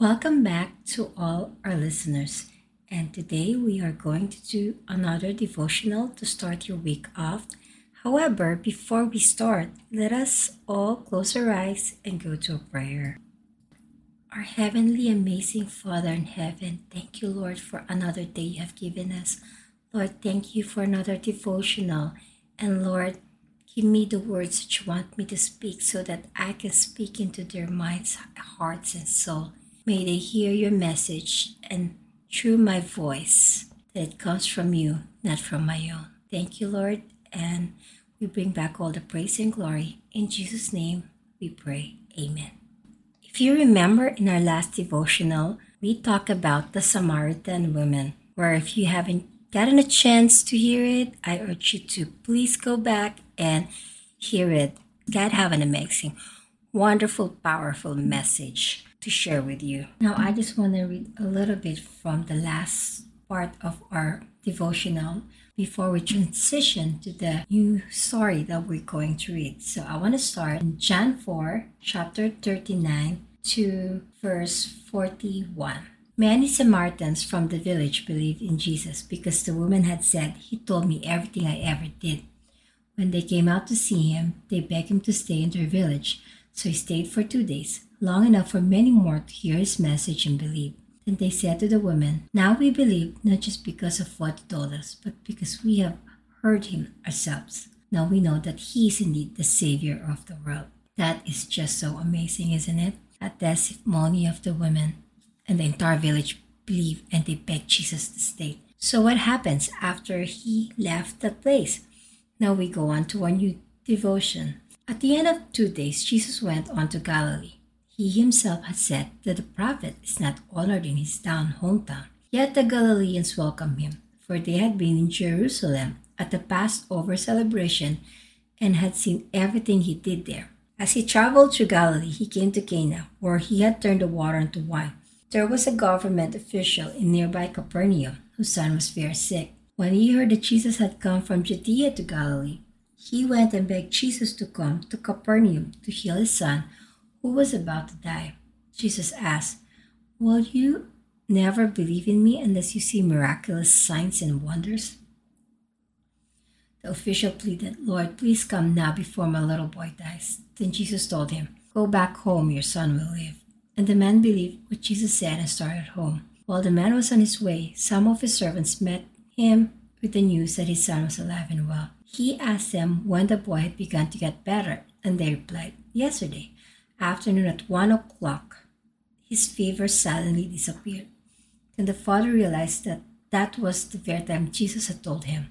Welcome back to all our listeners. And today we are going to do another devotional to start your week off. However, before we start, let us all close our eyes and go to a prayer. Our heavenly, amazing Father in heaven, thank you, Lord, for another day you have given us. Lord, thank you for another devotional. And Lord, give me the words that you want me to speak so that I can speak into their minds, hearts, and soul. May they hear your message and through my voice that it comes from you, not from my own. Thank you, Lord, and we bring back all the praise and glory. In Jesus' name we pray. Amen. If you remember in our last devotional, we talked about the Samaritan woman, where if you haven't gotten a chance to hear it, I urge you to please go back and hear it. God have an amazing, wonderful, powerful message to share with you. Now, I just want to read a little bit from the last part of our devotional before we transition to the new story that we're going to read. So, I want to start in John 4, chapter 39 to verse 41. Many Samaritans from the village believed in Jesus because the woman had said, He told me everything I ever did. When they came out to see him, they begged him to stay in their village, so he stayed for two days long enough for many more to hear his message and believe. Then they said to the woman, Now we believe not just because of what he told us, but because we have heard him ourselves. Now we know that he is indeed the Savior of the world. That is just so amazing, isn't it? A testimony of the women and the entire village believe and they beg Jesus to stay. So what happens after he left the place? Now we go on to our new devotion. At the end of two days, Jesus went on to Galilee. He himself had said that the prophet is not honored in his town hometown. Yet the Galileans welcomed him, for they had been in Jerusalem at the Passover celebration and had seen everything he did there. As he traveled through Galilee, he came to Cana, where he had turned the water into wine. There was a government official in nearby Capernaum whose son was very sick. When he heard that Jesus had come from Judea to Galilee, he went and begged Jesus to come to Capernaum to heal his son who was about to die. Jesus asked, Will you never believe in me unless you see miraculous signs and wonders? The official pleaded, Lord, please come now before my little boy dies. Then Jesus told him, Go back home, your son will live. And the man believed what Jesus said and started home. While the man was on his way, some of his servants met him with the news that his son was alive and well. He asked them when the boy had begun to get better, and they replied, Yesterday afternoon at one o'clock, his fever suddenly disappeared. Then the father realized that that was the very time Jesus had told him,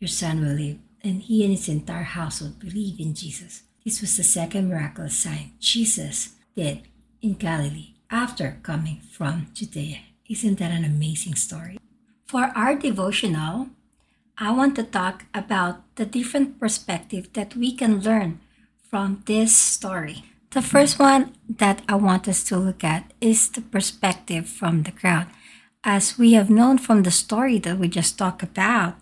Your son will live. And he and his entire household believed in Jesus. This was the second miraculous sign Jesus did in Galilee after coming from Judea. Isn't that an amazing story? For our devotional, I want to talk about the different perspective that we can learn from this story. The first one that I want us to look at is the perspective from the crowd. As we have known from the story that we just talked about,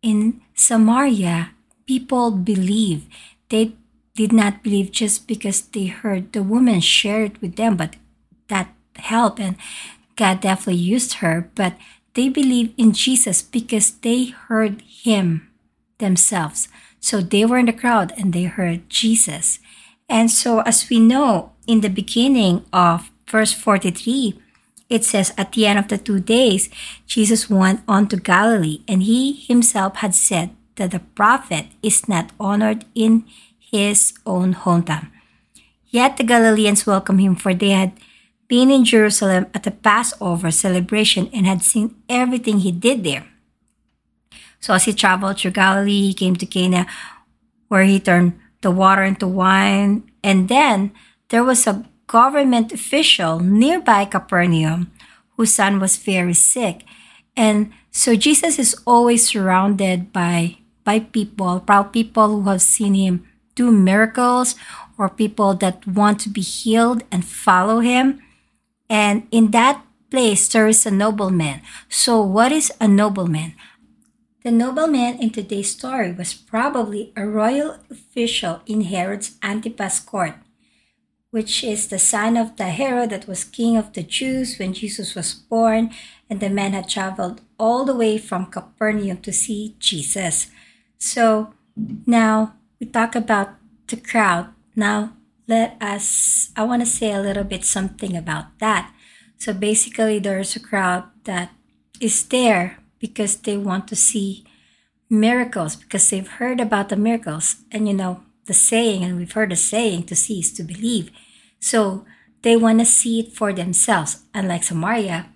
in Samaria, people believe. They did not believe just because they heard the woman share it with them, but that helped and God definitely used her. But they believe in Jesus because they heard him themselves. So they were in the crowd and they heard Jesus. And so, as we know in the beginning of verse 43, it says, At the end of the two days, Jesus went on to Galilee, and he himself had said that the prophet is not honored in his own hometown. Yet the Galileans welcomed him, for they had been in Jerusalem at the Passover celebration and had seen everything he did there. So as he traveled through Galilee, he came to Cana, where he turned the water into wine. And then there was a government official nearby Capernaum whose son was very sick. And so Jesus is always surrounded by by people, proud people who have seen him do miracles or people that want to be healed and follow him. And in that place there is a nobleman. So what is a nobleman? The nobleman in today's story was probably a royal official in Herod's Antipas court. which is the son of the Herod that was king of the Jews when Jesus was born, and the man had traveled all the way from Capernaum to see Jesus. So now we talk about the crowd. Now let us, I want to say a little bit something about that. So basically, there's a crowd that is there because they want to see miracles, because they've heard about the miracles. And you know, the saying, and we've heard the saying, to see is to believe. So they want to see it for themselves. Unlike Samaria,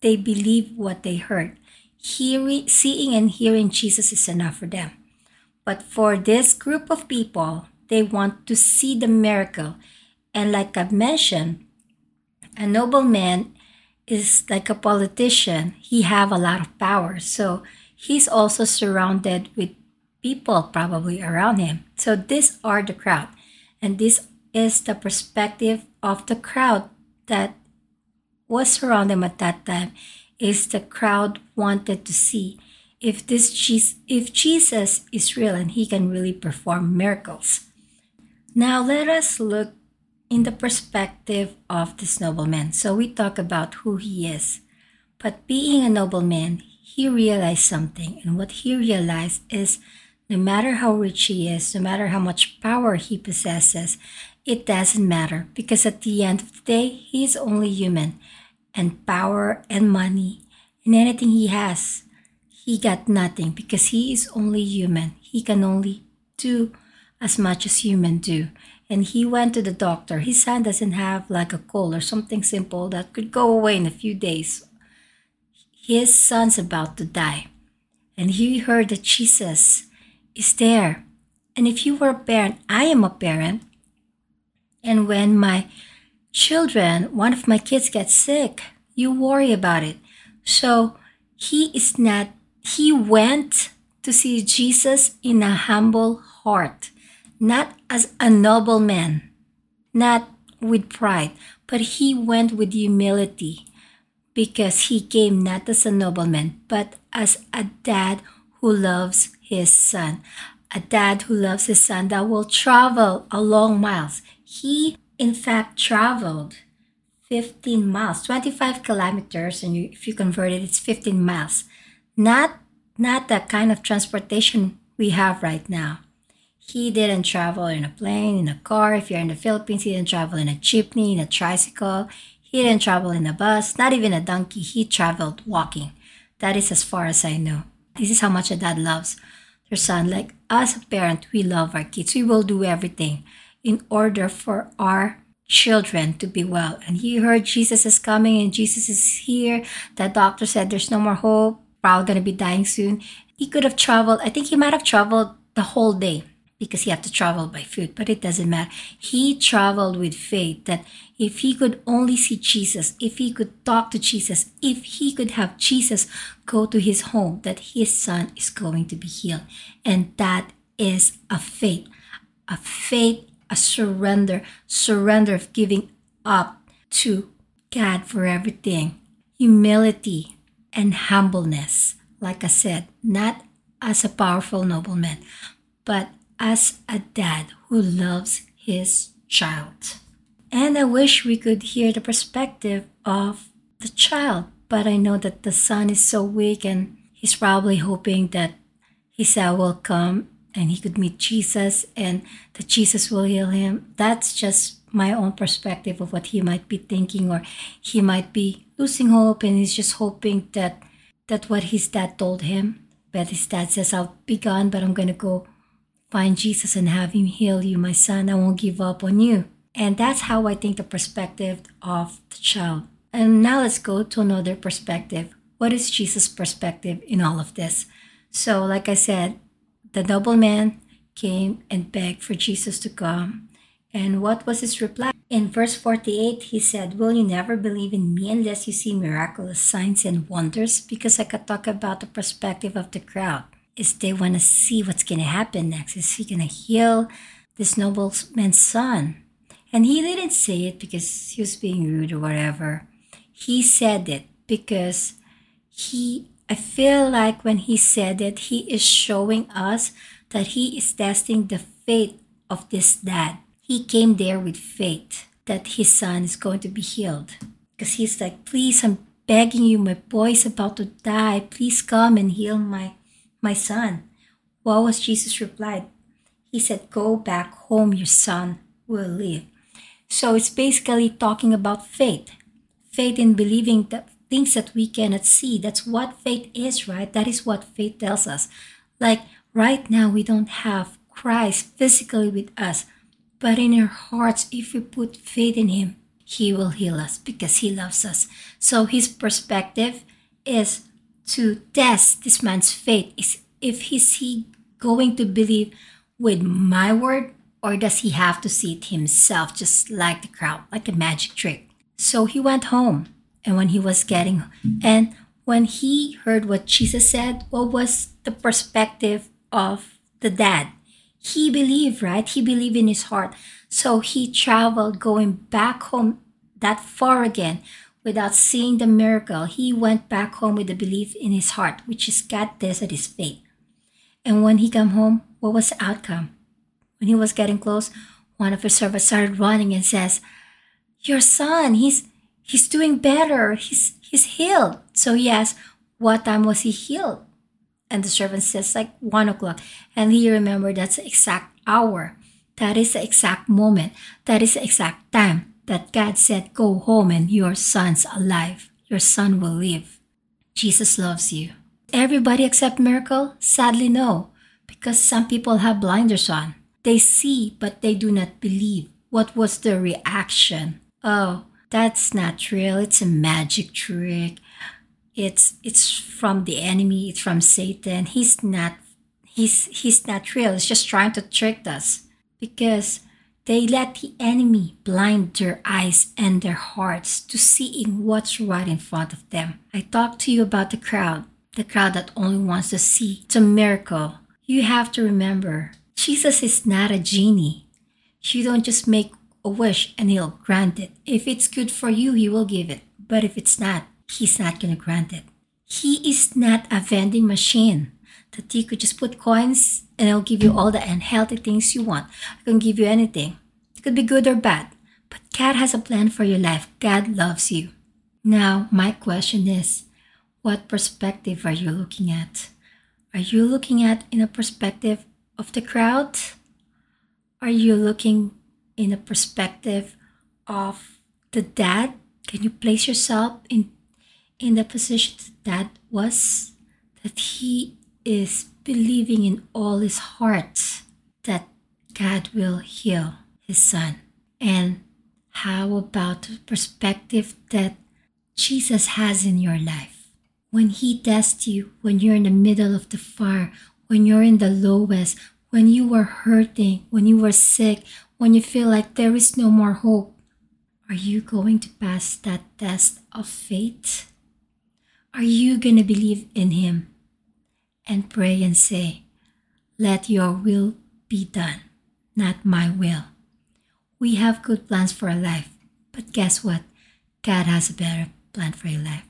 they believe what they heard. Hearing, seeing and hearing Jesus is enough for them. But for this group of people, they want to see the miracle. And like I've mentioned, a nobleman is like a politician. He have a lot of power. So he's also surrounded with people probably around him. So these are the crowd. And this is the perspective of the crowd that was around him at that time is the crowd wanted to see if this Jesus, if Jesus is real and he can really perform miracles. Now let us look in the perspective of this nobleman. So we talk about who he is. But being a nobleman, he realized something. And what he realized is no matter how rich he is, no matter how much power he possesses, it doesn't matter because at the end of the day, he is only human. And power and money and anything he has, he got nothing because he is only human. He can only do as much as humans do. And he went to the doctor. His son doesn't have like a cold or something simple that could go away in a few days. His son's about to die. And he heard that Jesus is there. And if you were a parent, I am a parent. And when my children, one of my kids gets sick, you worry about it. So he is not, he went to see Jesus in a humble heart, not as a noble man, not with pride, but he went with humility because he came not as a nobleman, but as a dad who loves his son. A dad who loves his son that will travel a long miles. He, in fact, traveled 15 miles, 25 kilometers, and if you convert it, it's 15 miles. Not, not the kind of transportation we have right now. He didn't travel in a plane, in a car. If you're in the Philippines, he didn't travel in a jeepney, in a tricycle. He didn't travel in a bus, not even a donkey. He traveled walking. That is as far as I know. This is how much a dad loves their son. Like as a parent, we love our kids. We will do everything in order for our children to be well. And he heard Jesus is coming and Jesus is here. The doctor said there's no more hope. Probably gonna be dying soon. He could have traveled. I think he might have traveled the whole day because he had to travel by foot, but it doesn't matter. He traveled with faith that if he could only see Jesus, if he could talk to Jesus, if he could have Jesus go to his home, that his son is going to be healed. And that is a faith, a faith, a surrender, surrender of giving up to God for everything, humility and humbleness. Like I said, not as a powerful nobleman, but as a dad who loves his child. And I wish we could hear the perspective of the child, but I know that the son is so weak and he's probably hoping that his dad will come and he could meet Jesus and that Jesus will heal him. That's just my own perspective of what he might be thinking or he might be losing hope and he's just hoping that that what his dad told him. But his dad says, I'll be gone, but I'm gonna go Find Jesus and have Him heal you, my son. I won't give up on you. And that's how I think the perspective of the child. And now let's go to another perspective. What is Jesus' perspective in all of this? So, like I said, the nobleman came and begged for Jesus to come. And what was his reply? In verse 48, he said, Will you never believe in me unless you see miraculous signs and wonders? Because I could talk about the perspective of the crowd is they want to see what's going to happen next. Is he going to heal this nobleman's son? And he didn't say it because he was being rude or whatever. He said it because he, I feel like when he said it, he is showing us that he is testing the faith of this dad. He came there with faith. that his son is going to be healed. Because he's like, please, I'm begging you, my boy is about to die. Please come and heal my, my son. What was Jesus' replied? He said, Go back home, your son will live. So it's basically talking about faith. Faith in believing that things that we cannot see. That's what faith is, right? That is what faith tells us. Like right now, we don't have Christ physically with us, but in our hearts, if we put faith in Him, He will heal us because He loves us. So His perspective is to test this man's faith. Is if he's he going to believe with my word or does he have to see it himself just like the crowd like a magic trick? So he went home and when he was getting and when he heard what jesus said what was the perspective of the dad? He believed right? He believed in his heart. So he traveled going back home that far again without seeing the miracle he went back home with the belief in his heart which is god tested his faith. And when he came home what was the outcome? When he was getting close one of his servants started running and says your son he's he's doing better. He's he's healed. So he asked what time was he healed? And the servant says like one o'clock. And he remembered that's the exact hour. That is the exact moment. That is the exact time that god said go home and your son's alive. Your son will live. Jesus loves you. Everybody accept miracle sadly no because some people have blinders on. They see but they do not believe. What was the reaction? Oh that's not real. It's a magic trick. It's it's from the enemy. It's from satan. He's not he's he's not real. He's just trying to trick us. Because they let the enemy blind their eyes and their hearts to seeing what's right in front of them i talked to you about the crowd the crowd that only wants to see the miracle you have to remember jesus is not a genie you don't just make a wish and he'll grant it. If it's good for you, he will give it. But if it's not, he's not going to grant it. He is not a vending machine that you could just put coins and it'll give you all the unhealthy things you want. I can give you anything. It could be good or bad. But God has a plan for your life. God loves you. Now, my question is what perspective are you looking at? Are you looking at in a perspective of the crowd? Are you looking in a perspective of the dad can you place yourself in in the position that dad was that he is believing in all his heart that god will heal his son and how about the perspective that jesus has in your life when he tests you when you're in the middle of the fire when you're in the lowest when you were hurting when you were sick when you feel like there is no more hope, are you going to pass that test of faith? Are you going to believe in Him and pray and say, Let your will be done, not my will? We have good plans for our life, but guess what? God has a better plan for your life.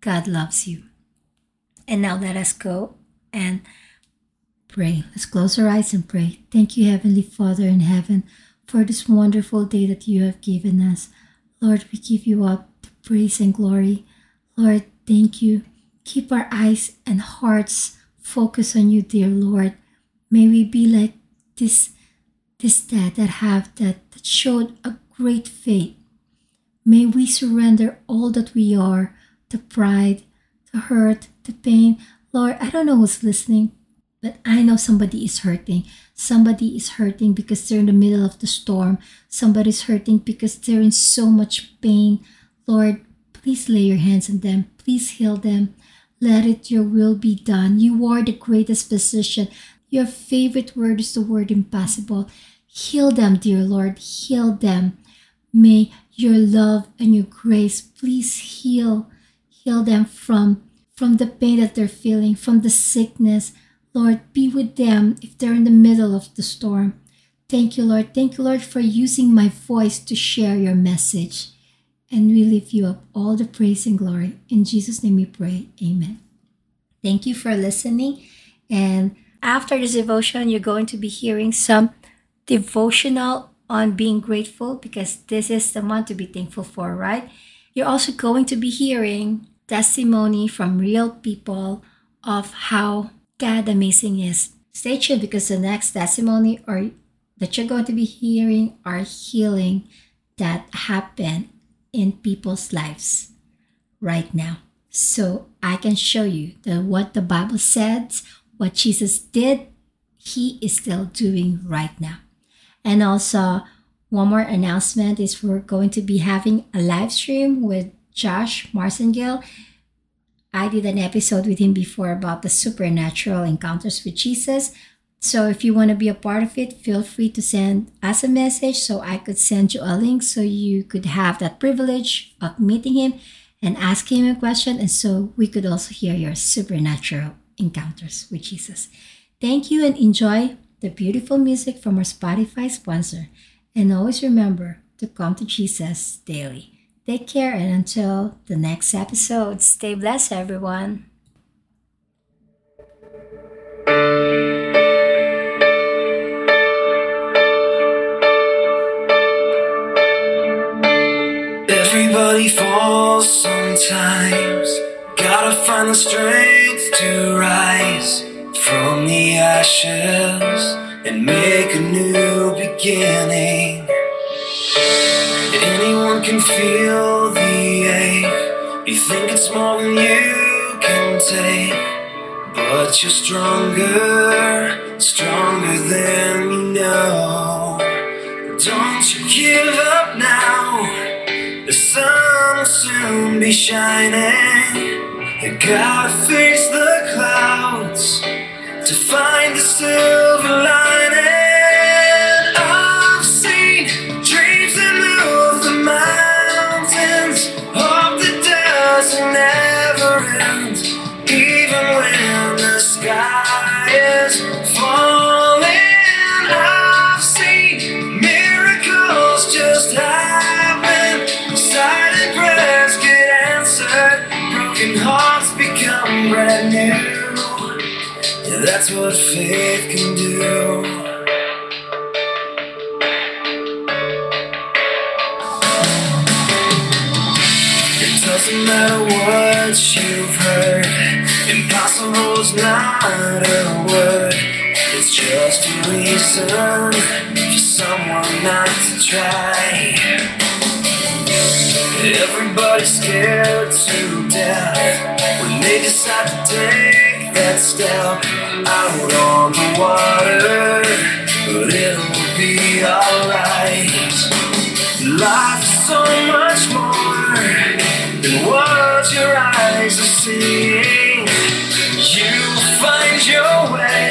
God loves you. And now let us go and pray. Let's close our eyes and pray. Thank you, Heavenly Father in heaven, for this wonderful day that you have given us. Lord, we give you up the praise and glory. Lord, thank you. Keep our eyes and hearts focused on you, dear Lord. May we be like this, this dad that have that, that showed a great faith. May we surrender all that we are, the pride, the hurt, the pain. Lord, I don't know who's listening, but I know somebody is hurting. Somebody is hurting because they're in the middle of the storm. Somebody's hurting because they're in so much pain. Lord, please lay your hands on them. Please heal them. Let it your will be done. You are the greatest physician. Your favorite word is the word impossible. Heal them, dear Lord. Heal them. May your love and your grace please heal heal them from from the pain that they're feeling, from the sickness, Lord, be with them if they're in the middle of the storm. Thank you, Lord. Thank you, Lord, for using my voice to share your message. And we lift you up all the praise and glory. In Jesus' name we pray. Amen. Thank you for listening. And after this devotion, you're going to be hearing some devotional on being grateful because this is the month to be thankful for, right? You're also going to be hearing testimony from real people of how God amazing is. Stay tuned because the next testimony or that you're going to be hearing are healing that happen in people's lives right now. So I can show you that what the Bible says, what Jesus did, he is still doing right now. And also, one more announcement is we're going to be having a live stream with Josh Marsengale. I did an episode with him before about the supernatural encounters with Jesus. So if you want to be a part of it, feel free to send us a message so I could send you a link so you could have that privilege of meeting him and ask him a question. And so we could also hear your supernatural encounters with Jesus. Thank you and enjoy the beautiful music from our Spotify sponsor. And always remember to come to Jesus daily. Take care and until the next episode, stay blessed, everyone. Everybody falls sometimes. Gotta find the strength to rise from the ashes and make a new beginning. Anyone can feel the ache. You think it's more than you can take, but you're stronger, stronger than you know. Don't you give up now. The sun will soon be shining. You gotta face the clouds to find the silver what faith can do. It doesn't matter what you've heard. Impossible is not a word. It's just a reason for someone not to try. Everybody's scared to death when they decide to take that step out on the water. But it'll be alright. Life is so much more than what your eyes are seeing. You'll find your way